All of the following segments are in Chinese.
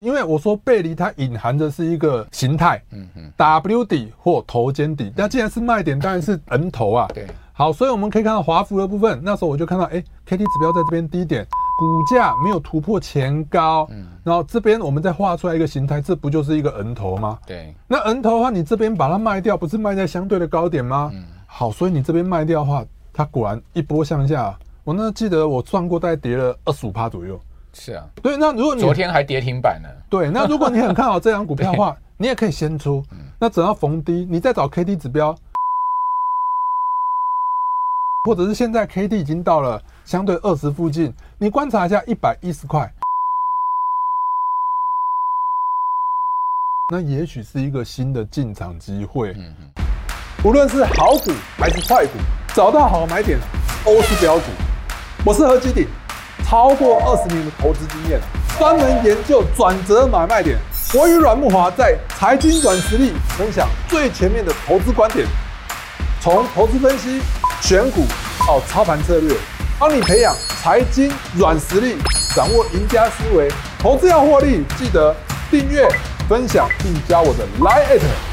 因为我说背离它隐含的是一个形态，嗯嗯，W 底或头肩底。那既然是卖点，当然是 N 头啊。对，好，所以我们可以看到华孚的部分，那时候我就看到，哎，K D 指标在这边低点，股价没有突破前高，嗯，然后这边我们再画出来一个形态，这不就是一个 N 头吗？对，那 N 头的话，你这边把它卖掉，不是卖在相对的高点吗？嗯，好，所以你这边卖掉的话，它果然一波向下，我那记得我算过，大概跌了二十五趴左右。是啊，对，那如果你昨天还跌停板呢？对，那如果你很看好这张股票的话，你也可以先出。那只要逢低，你再找 K D 指标，或者是现在 K D 已经到了相对二十附近，你观察一下一百一十块，那也许是一个新的进场机会。嗯嗯，无论是好股还是坏股，找到好买点都是标股。我是何基鼎。超过二十年的投资经验，专门研究转折买卖点。我与阮木华在财经软实力分享最前面的投资观点，从投资分析、选股到操盘策略，帮你培养财经软实力，掌握赢家思维。投资要获利，记得订阅、分享并加我的 Line。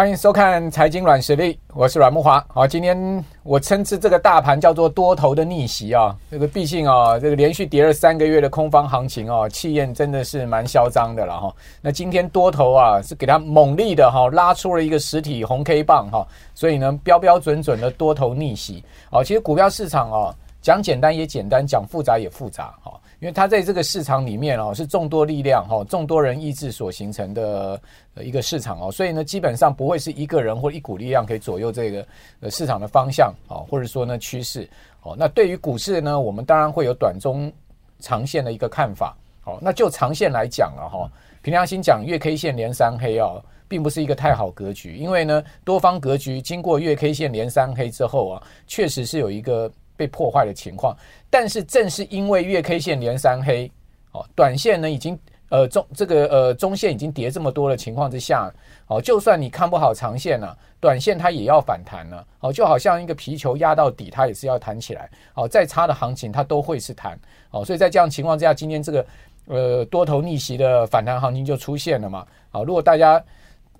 欢迎收看财经软实力，我是阮木华。好，今天我称之这个大盘叫做多头的逆袭啊。这个毕竟啊，这个连续跌了三个月的空方行情啊，气焰真的是蛮嚣张的了哈。那今天多头啊是给它猛力的哈拉出了一个实体红 K 棒哈，所以呢标标准准的多头逆袭。好，其实股票市场啊讲简单也简单，讲复杂也复杂哈。因为它在这个市场里面哦，是众多力量哈、众多人意志所形成的一个市场哦，所以呢，基本上不会是一个人或一股力量可以左右这个呃市场的方向哦，或者说呢趋势哦。那对于股市呢，我们当然会有短中长线的一个看法哦。那就长线来讲了哈，凭良心讲，月 K 线连三黑哦，并不是一个太好格局，因为呢，多方格局经过月 K 线连三黑之后啊，确实是有一个。被破坏的情况，但是正是因为月 K 线连三黑，哦，短线呢已经呃中这个呃中线已经跌这么多的情况之下，哦，就算你看不好长线了，短线它也要反弹了，哦，就好像一个皮球压到底，它也是要弹起来，哦，再差的行情它都会是弹，哦，所以在这样情况之下，今天这个呃多头逆袭的反弹行情就出现了嘛，啊，如果大家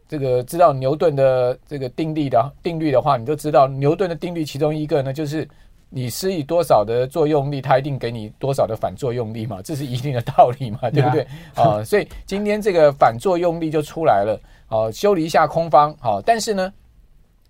这个知道牛顿的这个定律的定律的话，你就知道牛顿的定律其中一个呢就是。你施以多少的作用力，它一定给你多少的反作用力嘛，这是一定的道理嘛，对不对？啊，所以今天这个反作用力就出来了，啊，修理一下空方，好，但是呢，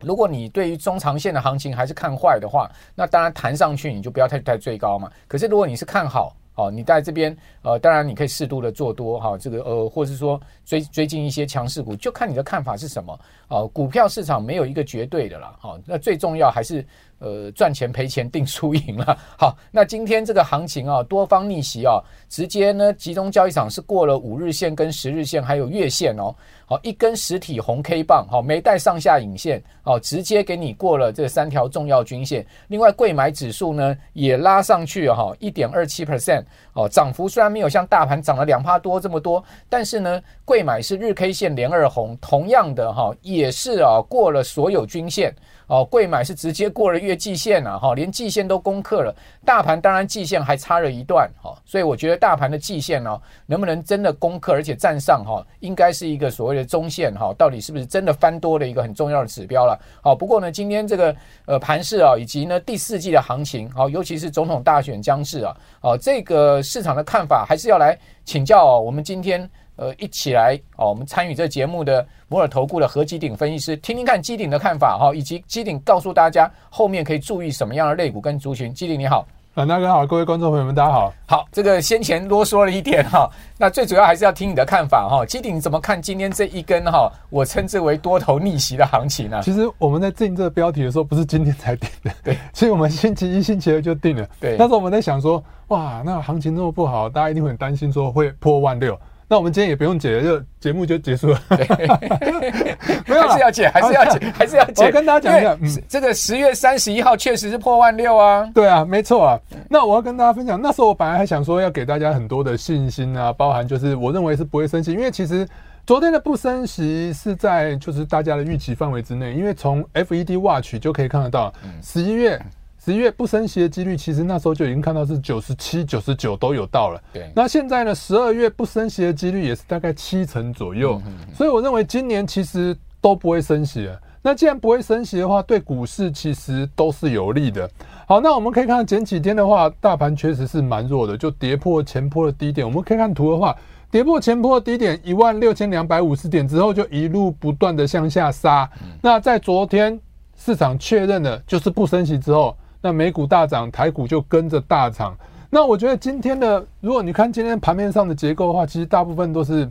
如果你对于中长线的行情还是看坏的话，那当然弹上去你就不要太太追高嘛。可是如果你是看好，哦，你在这边，呃，当然你可以适度的做多，哈，这个呃，或者是说追追进一些强势股，就看你的看法是什么。哦，股票市场没有一个绝对的啦，好，那最重要还是。呃，赚钱赔钱定输赢了。好，那今天这个行情啊，多方逆袭啊，直接呢，集中交易场是过了五日线跟十日线，还有月线哦。好，一根实体红 K 棒，好，没带上下影线，好，直接给你过了这三条重要均线。另外，柜买指数呢也拉上去哈，一点二七 percent，哦，涨幅虽然没有像大盘涨了两趴多这么多，但是呢，柜买是日 K 线连二红，同样的哈，也是啊过了所有均线。哦，贵买是直接过了月季线了哈，连季线都攻克了。大盘当然季线还差了一段哈，所以我觉得大盘的季线呢，能不能真的攻克而且站上哈，应该是一个所谓的中线哈，到底是不是真的翻多的一个很重要的指标了。好，不过呢，今天这个呃盘势啊，以及呢第四季的行情，好，尤其是总统大选将至啊，哦，这个市场的看法还是要来请教我们今天。呃，一起来哦！我们参与这节目的摩尔投顾的何基鼎分析师，听听看基鼎的看法哈，以及基鼎告诉大家后面可以注意什么样的类股跟族群。基鼎你好，阮大哥好，各位观众朋友们大家好。好，这个先前啰嗦了一点哈，那最主要还是要听你的看法哈。基鼎怎么看今天这一根哈？我称之为多头逆袭的行情呢？其实我们在定这个标题的时候，不是今天才定的，对，所以我们星期一、星期二就定了。对，那时候我们在想说，哇，那行情那么不好，大家一定会很担心说会破万六。那我们今天也不用解了，就节目就结束了。没有，还是要解，还是要解，还是要解。我跟大家讲一下，嗯，这个十月三十一号确实是破万六啊。对啊，没错啊。那我要跟大家分享，那时候我本来还想说要给大家很多的信心啊，包含就是我认为是不会升息，因为其实昨天的不升息是在就是大家的预期范围之内，因为从 FED Watch 就可以看得到，十一月。十一月不升息的几率，其实那时候就已经看到是九十七、九十九都有到了。对，那现在呢，十二月不升息的几率也是大概七成左右。所以我认为今年其实都不会升息了。那既然不会升息的话，对股市其实都是有利的。好，那我们可以看前几天的话，大盘确实是蛮弱的，就跌破前波的低点。我们可以看图的话，跌破前波的低点一万六千两百五十点之后，就一路不断的向下杀。那在昨天市场确认了就是不升息之后，那美股大涨，台股就跟着大涨。那我觉得今天的，如果你看今天盘面上的结构的话，其实大部分都是。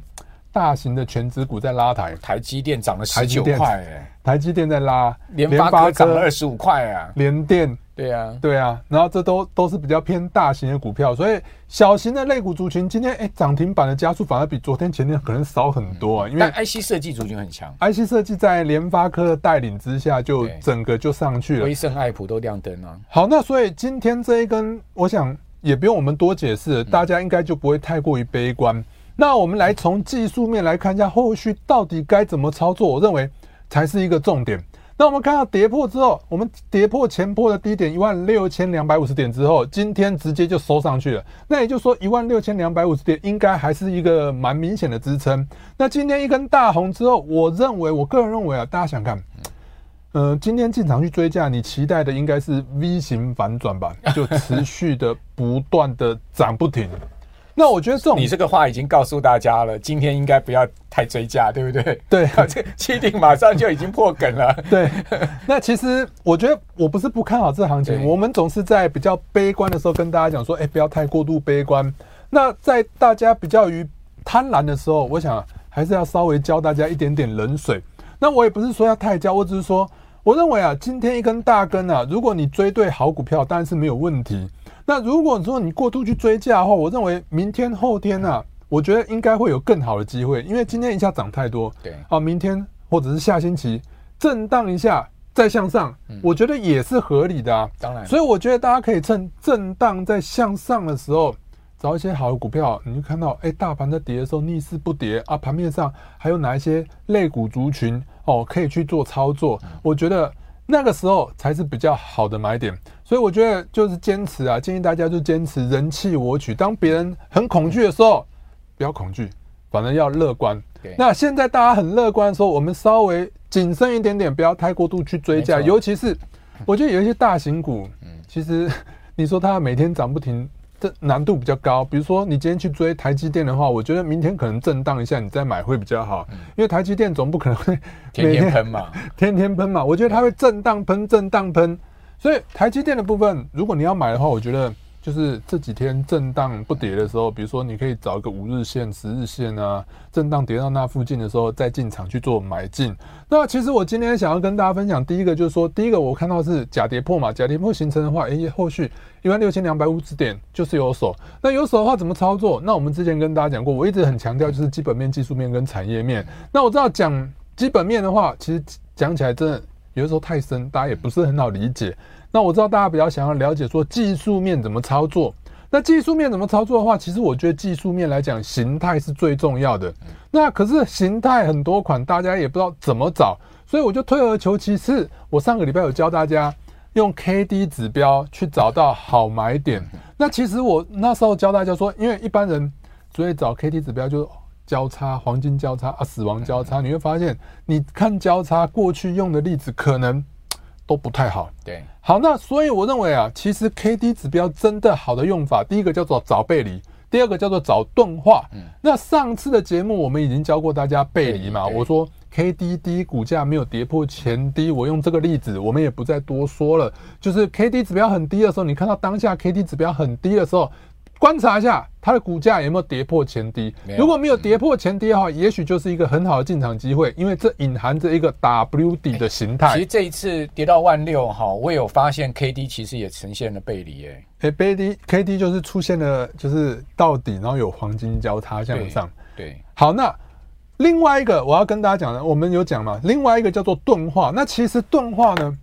大型的全指股在拉抬，台积电涨了十九块，哎，台积电在拉，联发科涨了二十五块啊，联电，对啊，对啊，然后这都都是比较偏大型的股票，所以小型的类股族群今天哎涨停板的加速反而比昨天前天可能少很多啊，因为 IC 设计族群很强，IC 设计在联发科的带领之下就整个就上去了，威盛、爱普都亮灯啊。好，那所以今天这一根，我想也不用我们多解释，大家应该就不会太过于悲观。那我们来从技术面来看一下后续到底该怎么操作，我认为才是一个重点。那我们看到跌破之后，我们跌破前波的低点一万六千两百五十点之后，今天直接就收上去了。那也就是说，一万六千两百五十点应该还是一个蛮明显的支撑。那今天一根大红之后，我认为，我个人认为啊，大家想看，呃，今天进场去追价，你期待的应该是 V 型反转吧？就持续的不断的涨不停。那我觉得这种你这个话已经告诉大家了，今天应该不要太追加，对不对？对，这七定马上就已经破梗了。对，那其实我觉得我不是不看好这行情，我们总是在比较悲观的时候跟大家讲说，哎，不要太过度悲观。那在大家比较于贪婪的时候，我想还是要稍微教大家一点点冷水。那我也不是说要太教，我只是说，我认为啊，今天一根大根啊，如果你追对好股票，当然是没有问题。那如果说你过度去追价的话，我认为明天后天啊，我觉得应该会有更好的机会，因为今天一下涨太多，对，啊，明天或者是下星期震荡一下再向上，我觉得也是合理的啊。当然，所以我觉得大家可以趁震荡在向上的时候找一些好的股票，你就看到，哎，大盘在跌的时候逆势不跌啊，盘面上还有哪一些类股族群哦可以去做操作，我觉得。那个时候才是比较好的买点，所以我觉得就是坚持啊，建议大家就坚持人气我取。当别人很恐惧的时候，不要恐惧，反正要乐观。那现在大家很乐观的时候，我们稍微谨慎一点点，不要太过度去追价。尤其是我觉得有一些大型股，嗯。其实你说它每天涨不停。这难度比较高，比如说你今天去追台积电的话，我觉得明天可能震荡一下，你再买会比较好，因为台积电总不可能会天天喷嘛，天天喷嘛，我觉得它会震荡喷，震荡喷，所以台积电的部分，如果你要买的话，我觉得。就是这几天震荡不跌的时候，比如说你可以找一个五日线、十日线啊，震荡跌到那附近的时候再进场去做买进。那其实我今天想要跟大家分享，第一个就是说，第一个我看到是假跌破嘛，假跌破形成的话，诶，后续一万六千两百五十点就是有手。那有手的话怎么操作？那我们之前跟大家讲过，我一直很强调就是基本面、技术面跟产业面。那我知道讲基本面的话，其实讲起来真的有的时候太深，大家也不是很好理解。那我知道大家比较想要了解说技术面怎么操作。那技术面怎么操作的话，其实我觉得技术面来讲，形态是最重要的。那可是形态很多款，大家也不知道怎么找，所以我就退而求其次。我上个礼拜有教大家用 K D 指标去找到好买点。那其实我那时候教大家说，因为一般人所以找 K D 指标就交叉、黄金交叉啊、死亡交叉，你会发现，你看交叉过去用的例子可能。都不太好。对，好，那所以我认为啊，其实 K D 指标真的好的用法，第一个叫做找背离，第二个叫做找钝化。嗯，那上次的节目我们已经教过大家背离嘛，我说 K D D 股价没有跌破前低，我用这个例子，我们也不再多说了。就是 K D 指标很低的时候，你看到当下 K D 指标很低的时候。观察一下它的股价有没有跌破前低，如果没有跌破前低的话，也许就是一个很好的进场机会，因为这隐含着一个 W 底的形态。其实这一次跌到万六哈，我有发现 K D 其实也呈现了背离哎，哎，背离 K D 就是出现了就是到底，然后有黄金交叉向上。对，好，那另外一个我要跟大家讲的，我们有讲嘛，另外一个叫做钝化。那其实钝化呢，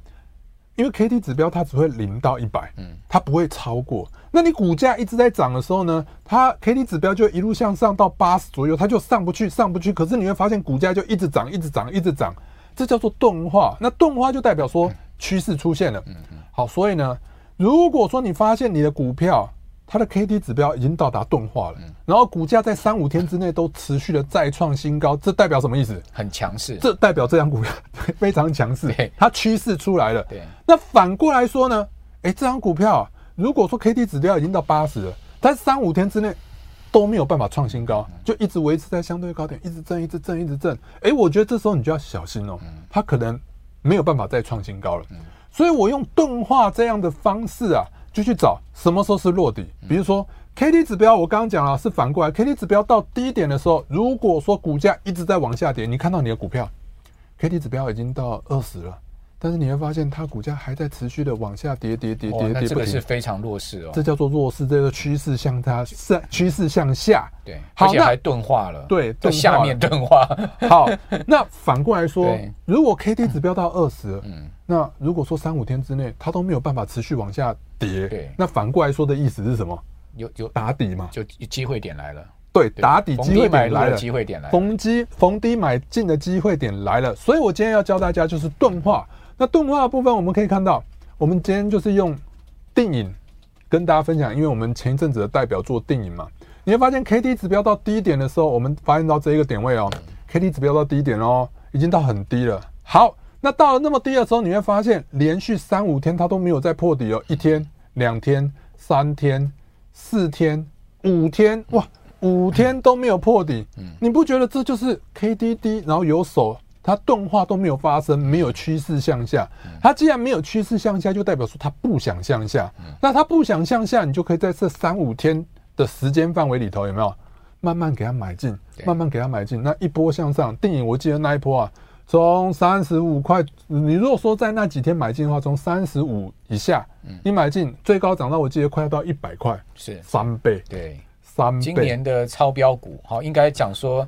因为 K D 指标它只会零到一百，嗯，它不会超过。那你股价一直在涨的时候呢，它 K D 指标就一路向上到八十左右，它就上不去，上不去。可是你会发现股价就一直涨，一直涨，一直涨，这叫做钝化。那钝化就代表说趋势出现了。嗯好，所以呢，如果说你发现你的股票它的 K D 指标已经到达钝化了，然后股价在三五天之内都持续的再创新高，这代表什么意思？很强势。这代表这张股票 非常强势，它趋势出来了。对。那反过来说呢？哎，这张股票如果说 K D 指标已经到八十了，但是三五天之内都没有办法创新高，就一直维持在相对高点，一直震，一直震，一直震。哎，我觉得这时候你就要小心哦，它可能没有办法再创新高了。所以我用钝化这样的方式啊，就去找什么时候是落底。比如说 K D 指标，我刚刚讲了是反过来，K D 指标到低点的时候，如果说股价一直在往下跌，你看到你的股票 K D 指标已经到二十了。但是你会发现，它股价还在持续的往下跌，跌，跌，跌，跌，跌，这个是非常弱势哦。这叫做弱势，这个趋势向它是趋势向下。对，而且还钝化了。对，在下面钝化。好，那反过来说，如果 K D 指标到二十，嗯，那如果说三五天之内它都没有办法持续往下跌，对，那反过来说的意思是什么？有有打底嘛？就机会点来了。对，打底机会点来了，机会点来了，逢低逢低买进的机会点来了。所以我今天要教大家就是钝化。那动画的部分，我们可以看到，我们今天就是用电影跟大家分享，因为我们前一阵子的代表作电影嘛，你会发现 K D 指标到低点的时候，我们发现到这一个点位哦，K D 指标到低点哦，已经到很低了。好，那到了那么低的时候，你会发现连续三五天它都没有再破底哦，一天、两天、三天、四天、五天，哇，五天都没有破底，你不觉得这就是 K D D，，然后有手？它钝化都没有发生，没有趋势向下。它既然没有趋势向下，就代表说它不想向下。那它不想向下，你就可以在这三五天的时间范围里头，有没有慢慢给它买进，慢慢给它买进。那一波向上，定影我记得那一波啊，从三十五块，你如果说在那几天买进的话，从三十五以下，你买进最高涨到我记得快要到一百块，是三倍，对，三倍。今年的超标股，好，应该讲说。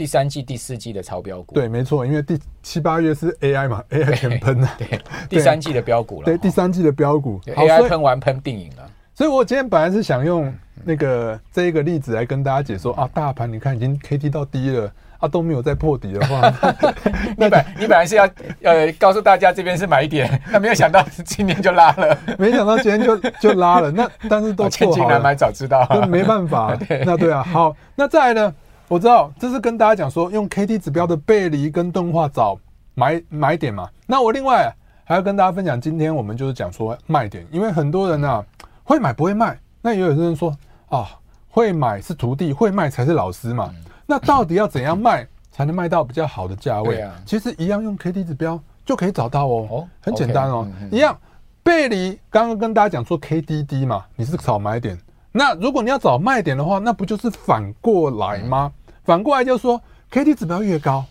第三季、第四季的超标股，对，没错，因为第七八月是 AI 嘛，AI 全喷了，对，第三季的标股了，对，第三季的标股，AI 喷完喷定影了，所以我今天本来是想用那个这一个例子来跟大家解说啊，大盘你看已经 KD 到低了啊，都没有再破底的话，你本你本来是要呃告诉大家这边是买点，那没有想到今天就拉了，没想到今天就就拉了，那但是都千金难买早知道，那没办法，那对啊，好，那再来呢？我知道这是跟大家讲说，用 K D 指标的背离跟钝化找买买点嘛。那我另外还要跟大家分享，今天我们就是讲说卖点，因为很多人啊会买不会卖。那也有些人说啊，会买是徒弟，会卖才是老师嘛。那到底要怎样卖才能卖到比较好的价位？其实一样用 K D 指标就可以找到哦，很简单哦，一样背离。刚刚跟大家讲说 KDD 嘛，你是找买点。那如果你要找卖点的话，那不就是反过来吗？反过来就是说，K D 指标越高，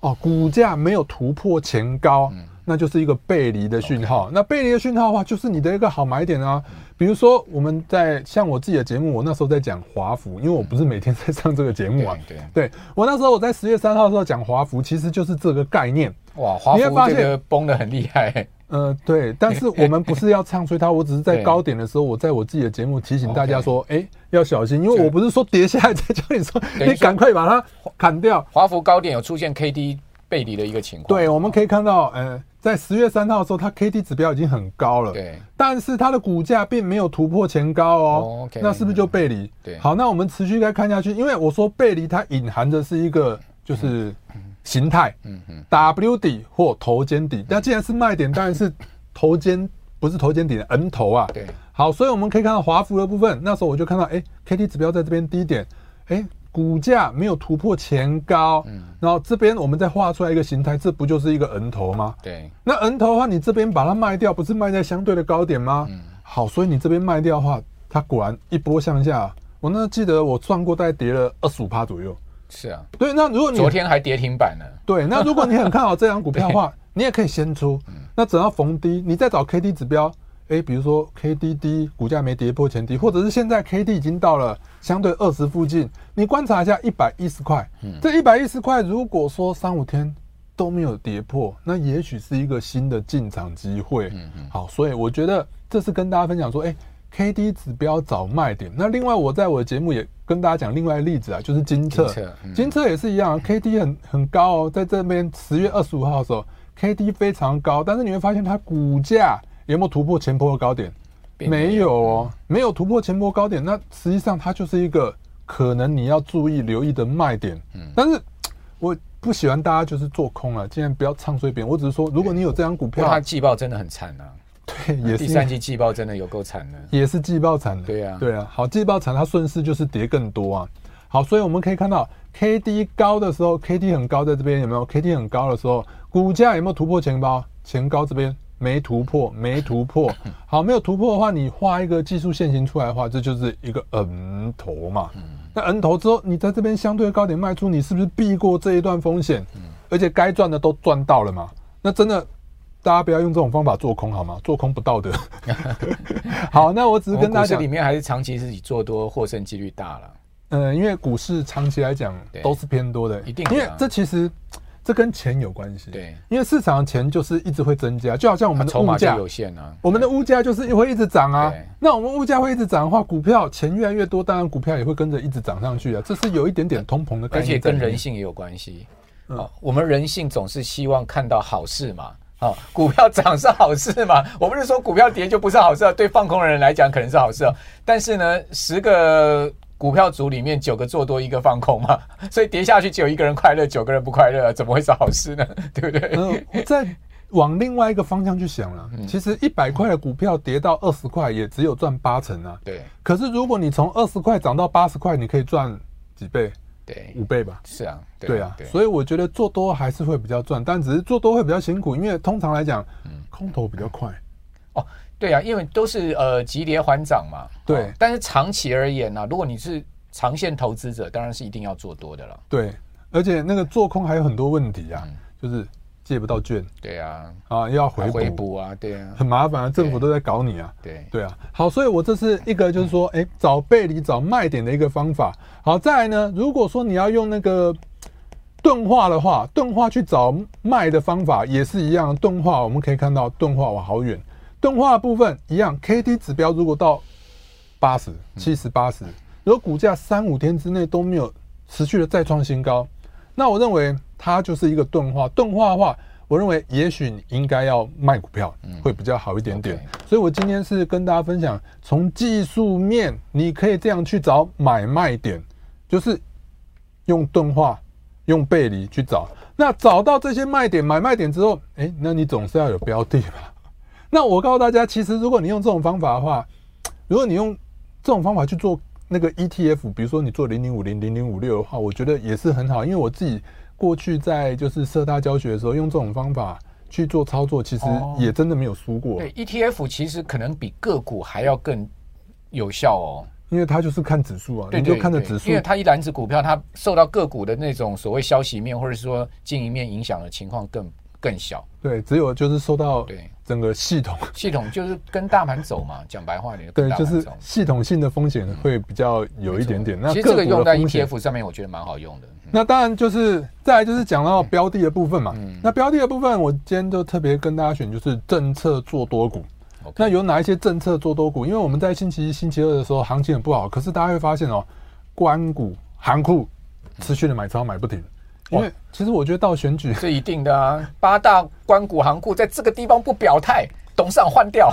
哦，股价没有突破前高，那就是一个背离的讯号。那背离的讯号的话，就是你的一个好买点啊。比如说，我们在像我自己的节目，我那时候在讲华孚，因为我不是每天在上这个节目啊。对，对我那时候我在十月三号的时候讲华孚，其实就是这个概念。哇，华孚这个崩的很厉害。呃，对，但是我们不是要唱衰它，我只是在高点的时候，我在我自己的节目提醒大家说，哎，要小心，因为我不是说跌下来再叫你说，你赶快把它砍掉。华孚高点有出现 K D 背离的一个情况。对，我们可以看到，呃，在十月三号的时候，它 K D 指标已经很高了，对，但是它的股价并没有突破前高哦，那是不是就背离？对，好，那我们持续再看下去，因为我说背离它隐含的是一个就是。形态，嗯嗯，W 底或头肩底，那既然是卖点，当然是 头肩，不是头肩底的 N 头啊。对，好，所以我们可以看到华孚的部分，那时候我就看到，哎，K D 指标在这边低点，哎，股价没有突破前高，嗯，然后这边我们再画出来一个形态，这不就是一个 N 头吗？对，那 N 头的话，你这边把它卖掉，不是卖在相对的高点吗？嗯，好，所以你这边卖掉的话，它果然一波向下，我那记得我算过，大概跌了二十五趴左右。是啊，对，那如果你昨天还跌停板呢？对，那如果你很看好这张股票的话，你也可以先出。那等到逢低，你再找 K D 指标，哎，比如说 K D D，股价没跌破前低，或者是现在 K D 已经到了相对二十附近，你观察一下一百一十块，这一百一十块，如果说三五天都没有跌破，那也许是一个新的进场机会。嗯嗯好，所以我觉得这是跟大家分享说，哎。K D 指标找卖点。那另外，我在我的节目也跟大家讲另外一个例子啊，就是金测。金测、嗯、也是一样，K D 很很高哦，在这边十月二十五号的时候，K D 非常高，但是你会发现它股价有没有突破前波的高点？没有哦，没有突破前波高点，那实际上它就是一个可能你要注意留意的卖点。嗯，但是 我不喜欢大家就是做空啊，尽量不要唱衰别人。我只是说，如果你有这张股票，它季报真的很惨啊。对，也是第三季季报真的有够惨的，也是季报惨的。对啊，对啊。好，季报惨，它顺势就是跌更多啊。好，所以我们可以看到，K D 高的时候，K D 很高，在这边有没有？K D 很高的时候，股价有没有突破前高？前高这边没突破，没突破。好，没有突破的话，你画一个技术线型出来的话，这就是一个 N 头嘛。那 N 头之后，你在这边相对高点卖出，你是不是避过这一段风险？嗯而且该赚的都赚到了嘛？那真的。大家不要用这种方法做空好吗？做空不道德。好，那我只是跟大家讲，里面还是长期自己做多，获胜几率大了。嗯，因为股市长期来讲都是偏多的，一定。因为这其实这跟钱有关系。对，因为市场的钱就是一直会增加，就好像我们的物价有限啊，我们的物价就是会一直涨啊。那我们物价会一直涨的话，股票钱越来越多，当然股票也会跟着一直涨上去啊。这是有一点点通膨的概念，而且跟人性也有关系。嗯，我们人性总是希望看到好事嘛。好，股票涨是好事嘛？我不是说股票跌就不是好事啊。对放空的人来讲可能是好事哦。但是呢，十个股票组里面九个做多，一个放空嘛，所以跌下去只有一个人快乐，九个人不快乐，怎么会是好事呢？对不对？嗯，再往另外一个方向去想了，其实一百块的股票跌到二十块，也只有赚八成啊。对。可是如果你从二十块涨到八十块，你可以赚几倍？对，五倍吧。是啊，对啊，所以我觉得做多还是会比较赚，但只是做多会比较辛苦，因为通常来讲，空头比较快。哦，对啊，因为都是呃急跌缓涨嘛。对，但是长期而言呢，如果你是长线投资者，当然是一定要做多的了。对，而且那个做空还有很多问题啊，就是。借不到券，对啊，啊，要回补回补啊，对啊，很麻烦啊，政府都在搞你啊，对对啊。好，所以我这是一个就是说，哎，找背离、找卖点的一个方法。好，再来呢，如果说你要用那个钝化的话，钝化去找卖的方法也是一样。钝化我们可以看到，钝化哇好远，钝化的部分一样，K D 指标如果到八十、七十、八十，如果股价三五天之内都没有持续的再创新高，那我认为。它就是一个钝化，钝化的话，我认为也许你应该要卖股票，会比较好一点点。嗯 okay、所以我今天是跟大家分享，从技术面你可以这样去找买卖点，就是用钝化、用背离去找。那找到这些卖点、买卖点之后，哎，那你总是要有标的吧？那我告诉大家，其实如果你用这种方法的话，如果你用这种方法去做那个 ETF，比如说你做零零五零、零零五六的话，我觉得也是很好，因为我自己。过去在就是社大教学的时候，用这种方法去做操作，其实也真的没有输过。对，ETF 其实可能比个股还要更有效哦，因为它就是看指数啊，你就看着指数，因为它一篮子股票，它受到个股的那种所谓消息面或者说经营面影响的情况更更小。对，只有就是受到对整个系统系统就是跟大盘走嘛，讲白话点，对，就是系统性的风险会比较有一点点。那其实这个用在 ETF 上面，我觉得蛮好用的。那当然就是再来就是讲到标的的部分嘛。那标的的部分，我今天就特别跟大家选，就是政策做多股。那有哪一些政策做多股？因为我们在星期一、星期二的时候行情很不好，可是大家会发现哦，官股、行库持续的买超买不停。因为其实我觉得到选举 是一定的啊，八大关谷行库在这个地方不表态，董事长换掉。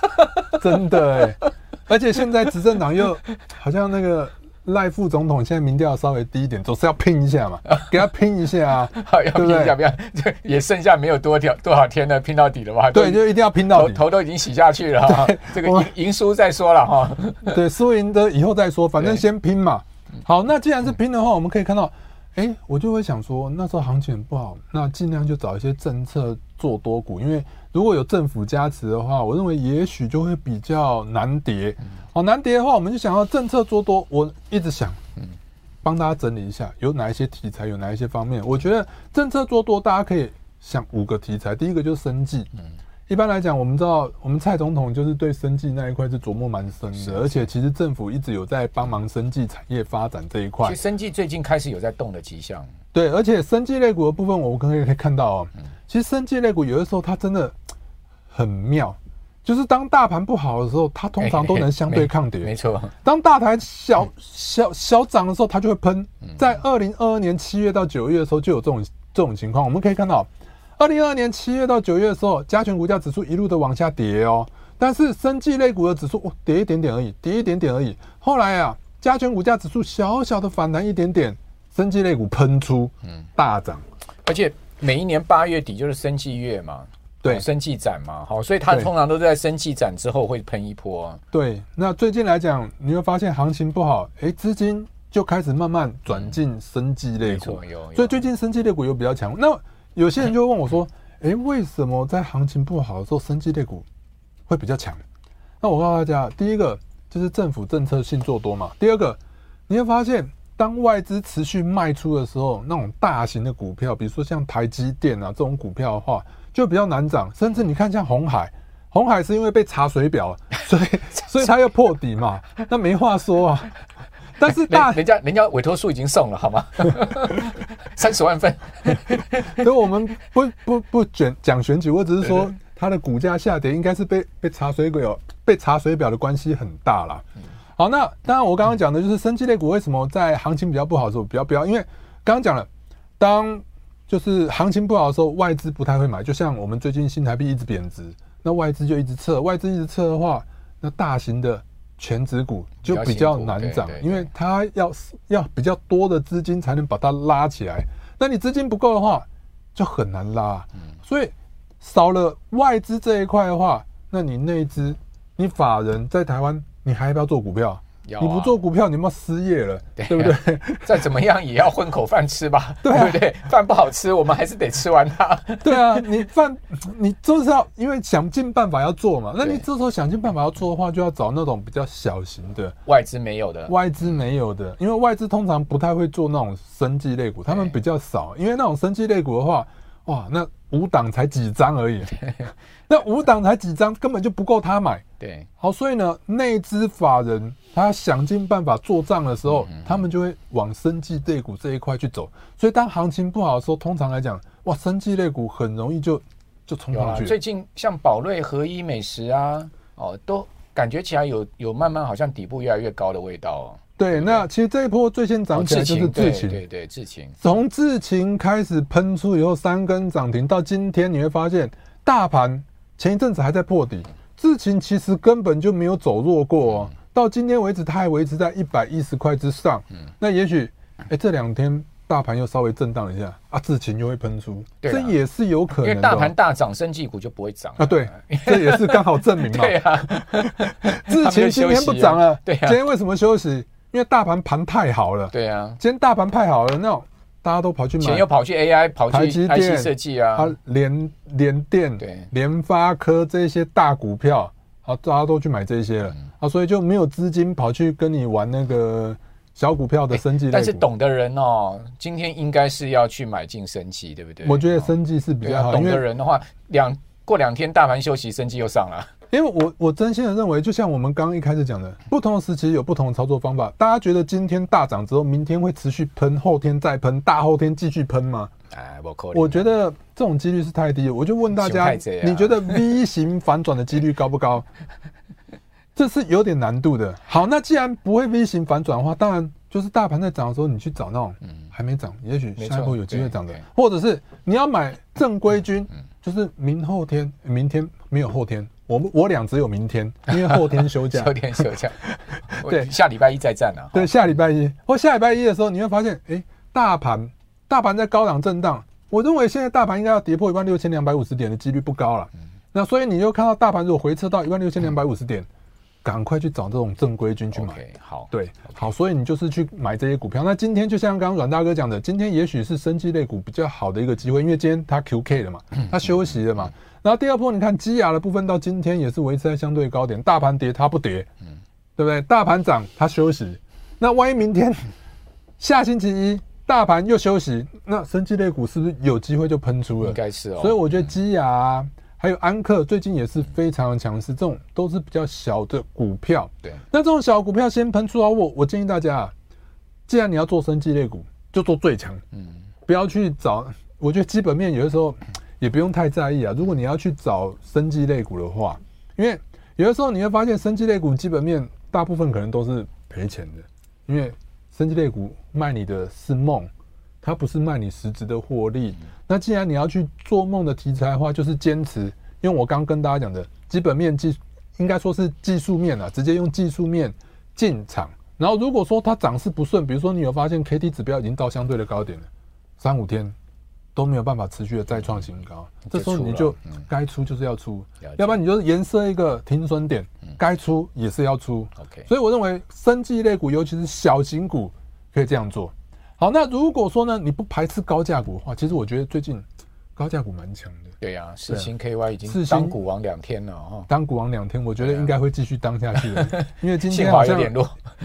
真的哎，而且现在执政党又 好像那个。赖副总统现在民调稍微低一点，总是要拼一下嘛，给他拼一下啊，要拼一下，不要，这也剩下没有多条多少天了，拼到底了吧？对，就一定要拼到底，头都已经洗下去了哈。这个赢赢输再说了哈。对，输赢的以后再说，反正先拼嘛。好，那既然是拼的话，我们可以看到，哎，我就会想说，那时候行情很不好，那尽量就找一些政策做多股，因为如果有政府加持的话，我认为也许就会比较难跌。好，难跌的话，我们就想要政策做多。我一直想，嗯，帮大家整理一下，有哪一些题材，有哪一些方面。我觉得政策做多，大家可以想五个题材。第一个就是生计，嗯，一般来讲，我们知道，我们蔡总统就是对生技那一块是琢磨蛮深的，而且其实政府一直有在帮忙生技产业发展这一块。其实生技最近开始有在动的迹象。对，而且生技类股的部分，我们可以可以看到哦，其实生技类股有的时候它真的很妙。就是当大盘不好的时候，它通常都能相对抗跌。没错，当大盘小小小涨的时候，它就会喷。在二零二二年七月到九月的时候，就有这种这种情况。我们可以看到，二零二二年七月到九月的时候，加权股价指数一路的往下跌哦，但是生技类股的指数哦跌一点点而已，跌一点点而已。后来啊，加权股价指数小小的反弹一点点，生技类股喷出，嗯，大涨。而且每一年八月底就是生技月嘛，对，生技展嘛，好，所以它通常都是在生技展之后会喷一波啊。对，那最近来讲，你会发现行情不好，哎，资金就开始慢慢转进生技类股，嗯、有有所以最近生技类股又比较强。那有些人就会问我说，哎，为什么在行情不好的时候，生技类股会比较强？那我告诉大家，第一个就是政府政策性做多嘛。第二个，你会发现，当外资持续卖出的时候，那种大型的股票，比如说像台积电啊这种股票的话，就比较难涨。甚至你看像红海，红海是因为被查水表，所以所以它要破底嘛，那没话说啊。但是大人家人家委托书已经送了，好吗？三十万份。所以我们不不不讲讲选举，我只是说它的股价下跌，应该是被被查水表被查水表的关系很大啦。好，那当然我刚刚讲的就是生技类股为什么在行情比较不好的时候比较飙，因为刚刚讲了，当就是行情不好的时候，外资不太会买，就像我们最近新台币一直贬值，那外资就一直撤，外资一直撤的话，那大型的。权值股就比较难涨，因为它要要比较多的资金才能把它拉起来。那你资金不够的话，就很难拉。所以少了外资这一块的话，那你内资，你法人在台湾，你还要不要做股票？你不做股票，你有没有失业了？对不对？再怎么样也要混口饭吃吧，对不对？饭不好吃，我们还是得吃完它。对啊，你饭你就是要因为想尽办法要做嘛。那你这时候想尽办法要做的话，就要找那种比较小型的外资没有的，外资没有的，因为外资通常不太会做那种生技类股，他们比较少。因为那种生技类股的话，哇，那五档才几张而已，那五档才几张，根本就不够他买。对，好，所以呢，内资法人他想尽办法做账的时候，嗯嗯，他们就会往生技类股这一块去走。所以当行情不好的时候，通常来讲，哇，生技类股很容易就就冲上去。最近像宝瑞、合一、美食啊，哦，都感觉起来有有慢慢好像底部越来越高的味道哦。对，那其实这一波最先涨起来就是智勤，对对，智勤。从智勤开始喷出以后，三根涨停到今天，你会发现大盘前一阵子还在破底。智勤其实根本就没有走弱过哦，到今天为止，它还维持在一百一十块之上。嗯那也许，哎，这两天大盘又稍微震荡一下啊，智勤又会喷出，这也是有可能。因为大盘大涨，生技股就不会涨啊。对，这也是刚好证明嘛。对啊，智勤今天不涨了，对啊，今天为什么休息？因为大盘盘太好了。对啊，今天大盘太好了，那种。大家都跑去买，钱又跑去 AI，跑去台积电设计啊，它联联电、对联发科这些大股票，好，大家都去买这些了，啊，所以就没有资金跑去跟你玩那个小股票的生技类股。但是懂的人哦，今天应该是要去买进生技，对不对？我觉得生技是比较好，懂的人的话，两过两天大盘休息，生技又上了。因为我我真心的认为，就像我们刚刚一开始讲的，不同的时期有不同的操作方法。大家觉得今天大涨之后，明天会持续喷，后天再喷，大后天继续喷吗？哎，我觉得这种几率是太低了。我就问大家，你觉得 V 型反转的几率高不高？这是有点难度的。好，那既然不会 V 型反转的话，当然就是大盘在涨的时候，你去找那种还没涨，也许下一波有机会涨的，或者是你要买正规军，就是明后天，明天没有后天。我们我俩只有明天，因为后天休假。后天休假，对，下礼拜一再战啊。对，下礼拜一或下礼拜一的时候，你会发现，哎、欸，大盘大盘在高档震荡。我认为现在大盘应该要跌破一万六千两百五十点的几率不高了。那所以你又看到大盘如果回撤到一万六千两百五十点，赶快去找这种正规军去买。好，对，好，所以你就是去买这些股票。那今天就像刚刚阮大哥讲的，今天也许是生技类股比较好的一个机会，因为今天它 QK 了嘛，它休息了嘛。然后第二波，你看基亚的部分到今天也是维持在相对高点，大盘跌它不跌，嗯，对不对？大盘涨它休息，那万一明天 下星期一大盘又休息，那生技类股是不是有机会就喷出了？应该是哦。所以我觉得基亚、啊、还有安克最近也是非常强势，这种都是比较小的股票。对，那这种小股票先喷出啊，我我建议大家啊，既然你要做生技类股，就做最强，嗯，不要去找。我觉得基本面有的时候。也不用太在意啊。如果你要去找生技类股的话，因为有的时候你会发现生技类股基本面大部分可能都是赔钱的，因为生技类股卖你的是梦，它不是卖你实质的获利。那既然你要去做梦的题材的话，就是坚持。因为我刚跟大家讲的基本面技应该说是技术面啊，直接用技术面进场。然后如果说它涨势不顺，比如说你有发现 K D 指标已经到相对的高点了，三五天都没有办法持续的再创新高，这时候你就该出就是要出，要不然你就是颜设一个停损点，该出也是要出。OK，所以我认为生技类股，尤其是小型股，可以这样做。好，那如果说呢，你不排斥高价股的话，其实我觉得最近高价股蛮强的。对呀、啊，四星 KY 已经当股王两天了哈，当股王两天，我觉得应该会继续当下去 因为今天好像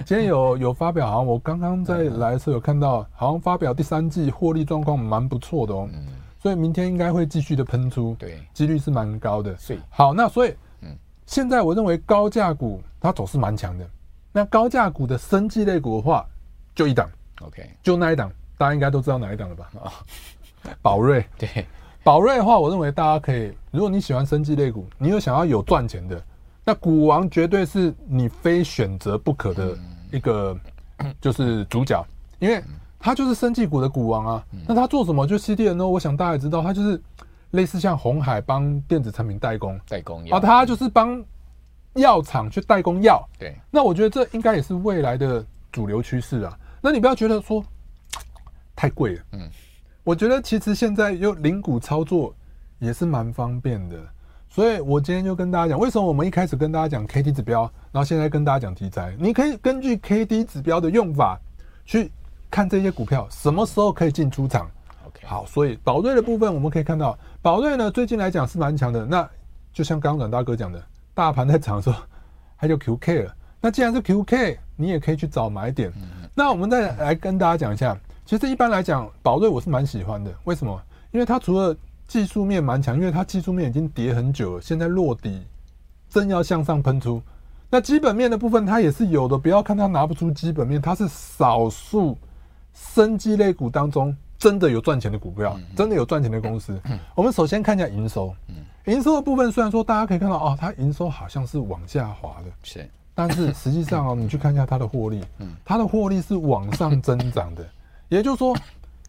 今天有有发表，好像我刚刚在来的时候有看到，好像发表第三季获利状况蛮不错的哦，嗯、所以明天应该会继续的喷出，对，几率是蛮高的。是好，那所以，嗯，现在我认为高价股它走势蛮强的，那高价股的生技类股的话，就一档，OK，就那一档，大家应该都知道哪一档了吧？啊，宝瑞，对。宝瑞的话，我认为大家可以，如果你喜欢生技类股，你又想要有赚钱的，那股王绝对是你非选择不可的一个，就是主角，因为他就是生技股的股王啊。那他做什么？就 CDNO，我想大家也知道，他就是类似像红海帮电子产品代工，代工药，啊，他就是帮药厂去代工药。对，那我觉得这应该也是未来的主流趋势啊。那你不要觉得说太贵了，嗯。我觉得其实现在用零股操作也是蛮方便的，所以我今天就跟大家讲，为什么我们一开始跟大家讲 K D 指标，然后现在跟大家讲题材，你可以根据 K D 指标的用法去看这些股票什么时候可以进出场。OK，好，所以宝瑞的部分我们可以看到，宝瑞呢最近来讲是蛮强的。那就像刚刚阮大哥讲的，大盘在涨的时候，它就 Q K 了。那既然是 Q K，你也可以去找买点。那我们再来跟大家讲一下。其实一般来讲，宝瑞我是蛮喜欢的。为什么？因为它除了技术面蛮强，因为它技术面已经跌很久了，现在落底，正要向上喷出。那基本面的部分它也是有的，不要看它拿不出基本面，它是少数生机类股当中真的有赚钱的股票，真的有赚钱的公司。我们首先看一下营收，营收的部分虽然说大家可以看到哦，它营收好像是往下滑的，是，但是实际上哦，你去看一下它的获利，它的获利是往上增长的。也就是说，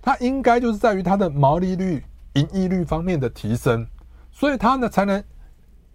它应该就是在于它的毛利率、盈利率方面的提升，所以它呢才能，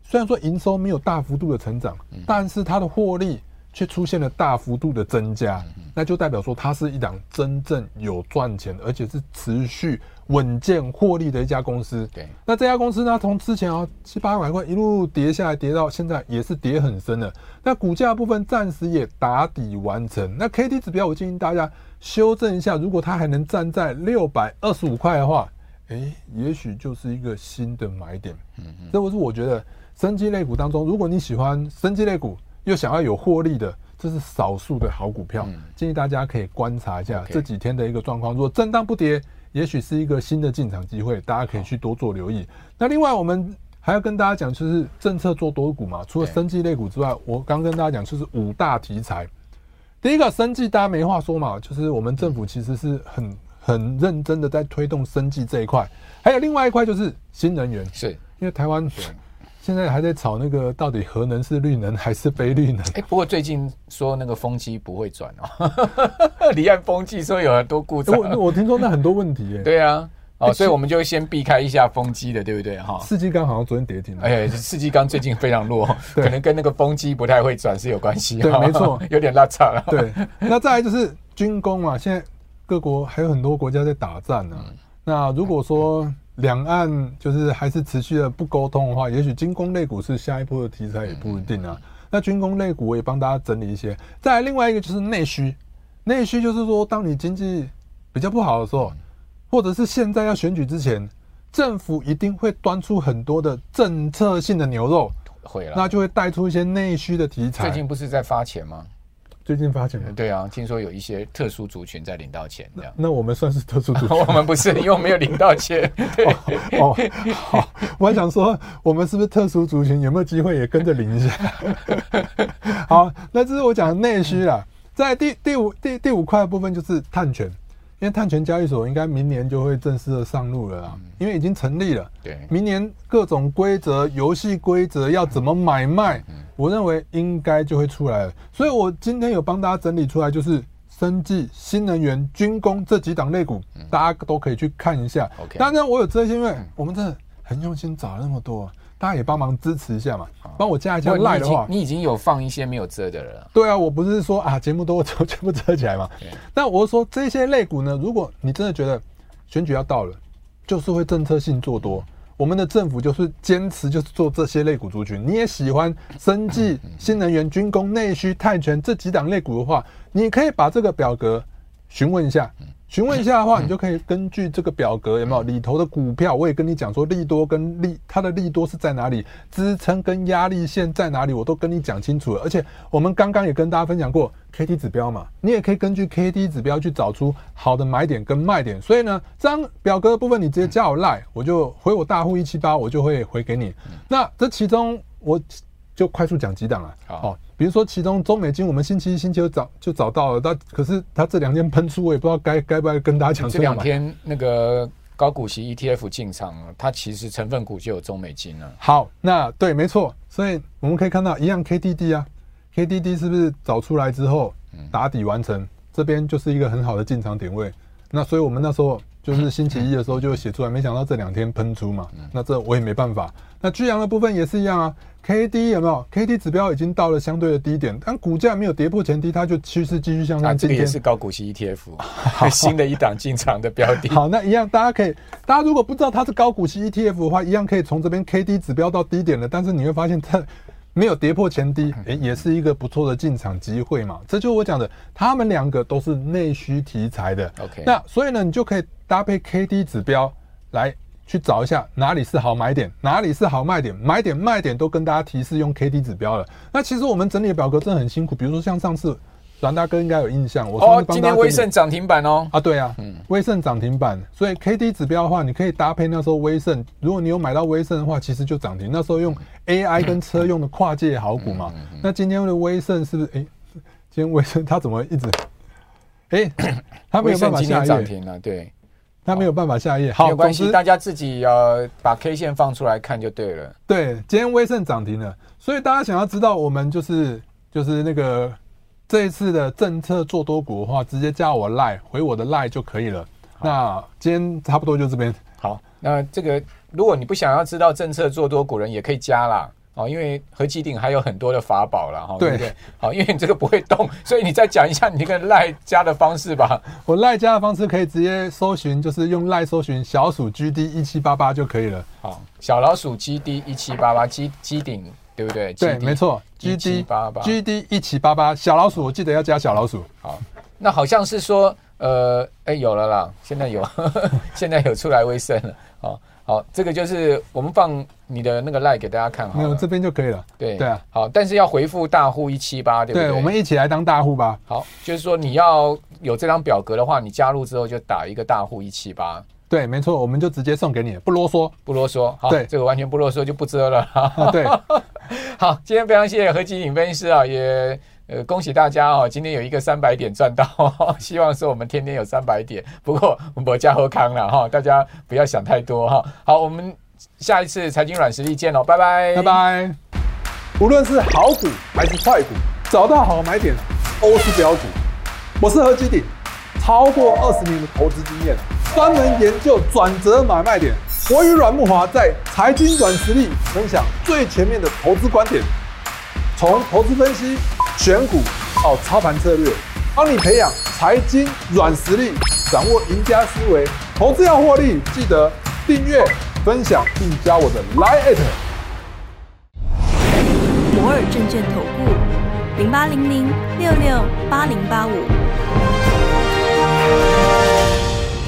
虽然说营收没有大幅度的成长，但是它的获利却出现了大幅度的增加，那就代表说它是一档真正有赚钱，而且是持续稳健获利的一家公司。对，那这家公司呢，从之前啊七八百块一路跌下来，跌到现在也是跌很深了。那股价部分暂时也打底完成。那 K D 指标，我建议大家。修正一下，如果它还能站在六百二十五块的话，诶，也许就是一个新的买点。嗯嗯，这不是我觉得生机类股当中，如果你喜欢生机类股又想要有获利的，这是少数的好股票。建议大家可以观察一下这几天的一个状况。如果震荡不跌，也许是一个新的进场机会，大家可以去多做留意。那另外，我们还要跟大家讲，就是政策做多股嘛。除了生技类股之外，我刚跟大家讲就是五大题材。第一个生技，大家没话说嘛，就是我们政府其实是很很认真的在推动生技这一块。还有另外一块就是新能源，是因为台湾现在还在吵那个到底核能是绿能还是非绿能？哎，不过最近说那个风机不会转哦，离岸风机说有很多故障。我我听说那很多问题耶。对啊。哦，所以我们就先避开一下风机的，对不对？哈，四季钢好像昨天跌停了。哎，四季钢最近非常弱，可能跟那个风机不太会转是有关系。对，没错，有点拉差了。对，那再来就是军工嘛，现在各国还有很多国家在打仗呢。那如果说两岸就是还是持续的不沟通的话，也许军工类股是下一波的题材也不一定啊。那军工类股我也帮大家整理一些。再来另外一个就是内需，内需就是说，当你经济比较不好的时候。或者是现在要选举之前，政府一定会端出很多的政策性的牛肉，会了，那就会带出一些内需的题材。最近不是在发钱吗？最近发钱吗？对啊，听说有一些特殊族群在领到钱，这样。那，那我们算是特殊族群？我们不是，因为我没有领到钱。对哦，哦，好，我还想说，我们是不是特殊族群？有没有机会也跟着领一下？好，那这是我讲的内需啦。在第第五第第五块的部分就是碳权。因为碳权交易所应该明年就会正式的上路了啦，因为已经成立了。对，明年各种规则、游戏规则要怎么买卖，我认为应该就会出来了。所以我今天有帮大家整理出来，就是生技、新能源、军工这几档类股，大家都可以去看一下。当然，我有这些，因为我们真的很用心找了那么多。大家也帮忙支持一下嘛，帮我加一下 Line 的话，你已经有放一些没有遮的了。对啊，我不是说啊，节目 都全部遮起来嘛。那我说这些类股呢，如果你真的觉得选举要到了，就是会政策性做多，我们的政府就是坚持就是做这些类股族群。你也喜欢生技、新能源、军工、内需、泰拳这几档类股的话，你可以把这个表格询问一下。询问一下的话，你就可以根据这个表格有没有里头的股票，我也跟你讲说利多跟利，它的利多是在哪里，支撑跟压力线在哪里，我都跟你讲清楚了。而且我们刚刚也跟大家分享过 K D 指标嘛，你也可以根据 K D 指标去找出好的买点跟卖点。所以呢，这张表格的部分你直接加我 Line，我就回我大户一七八，我就会回给你。那这其中我。就快速讲几档了，好，比如说其中中美金，我们星期一、星期二找就找到了，但可是它这两天喷出，我也不知道该该不该跟大家讲。这两天那个高股息 ETF 进场，它其实成分股就有中美金了。好，那对，没错，所以我们可以看到一样 KDD 啊，KDD 是不是找出来之后打底完成，这边就是一个很好的进场点位。那所以我们那时候。就是星期一的时候就写出来，没想到这两天喷出嘛，那这我也没办法。那巨阳的部分也是一样啊，K D 有没有？K D 指标已经到了相对的低点，但股价没有跌破前低，它就趋势继续向上。这个也是高股息 E T F，新的一档进场的标的。好，那一样，大家可以，大家如果不知道它是高股息 E T F 的话，一样可以从这边 K D 指标到低点的，但是你会发现它。没有跌破前低，诶，也是一个不错的进场机会嘛。这就是我讲的，他们两个都是内需题材的。OK，那所以呢，你就可以搭配 KD 指标来去找一下哪里是好买点，哪里是好卖点，买点卖点都跟大家提示用 KD 指标了。那其实我们整理的表格真的很辛苦，比如说像上次。阮大哥应该有印象，我说今天威盛涨停板哦。啊，对啊，嗯，威盛涨停板，所以 K D 指标的话，你可以搭配那时候威盛，如果你有买到威盛的话，其实就涨停。那时候用 A I 跟车用的跨界好股嘛。那今天的威盛是不是？哎，今天威盛它怎么一直？哎，它没有办法下涨停了，对，它没有办法下页。好，没有关系，大家自己呃把 K 线放出来看就对了。对，今天威盛涨停了，所以大家想要知道我们就是就是那个。这一次的政策做多股的话，直接加我 Line 回我的 Line 就可以了。那今天差不多就这边。好，那这个如果你不想要知道政策做多股人，也可以加啦。哦，因为和基鼎还有很多的法宝了哈。对不对？好，因为你这个不会动，所以你再讲一下你这个 Line 加的方式吧。我 Line 加的方式可以直接搜寻，就是用 Line 搜寻小鼠 GD 一七八八就可以了。好，小老鼠 GD 一七八八基基鼎。对不对？对，没错。G D 八八，G D 一七八八，小老鼠，我记得要加小老鼠。好，那好像是说，呃，哎，有了啦，现在有，现在有出来威盛了。好，好，这个就是我们放你的那个 Line 给大家看好，没有这边就可以了。对对啊，好，但是要回复大户一七八，对不对？对，我们一起来当大户吧。好，就是说你要有这张表格的话，你加入之后就打一个大户一七八。对，没错，我们就直接送给你，不啰嗦，不啰嗦。好，对，这个完全不啰嗦，就不遮了。对，好，今天非常谢谢何基鼎分析师啊，也呃恭喜大家哦，今天有一个三百点赚到，希望说我们天天有三百点。不过我家喝康了哈，大家不要想太多哈。好，我们下一次财经软实力见喽，拜拜，拜拜。无论是好股还是坏股，找到好买点都是标股。我是何基鼎，超过二十年的投资经验。专门研究转折买卖点，我与阮木华在财经软实力分享最前面的投资观点，从投资分析、选股到操盘策略，帮你培养财经软实力，掌握赢家思维。投资要获利，记得订阅、分享并加我的 Line@。摩尔证券投顾零八零零六六八零八五。